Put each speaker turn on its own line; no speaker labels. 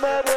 matter.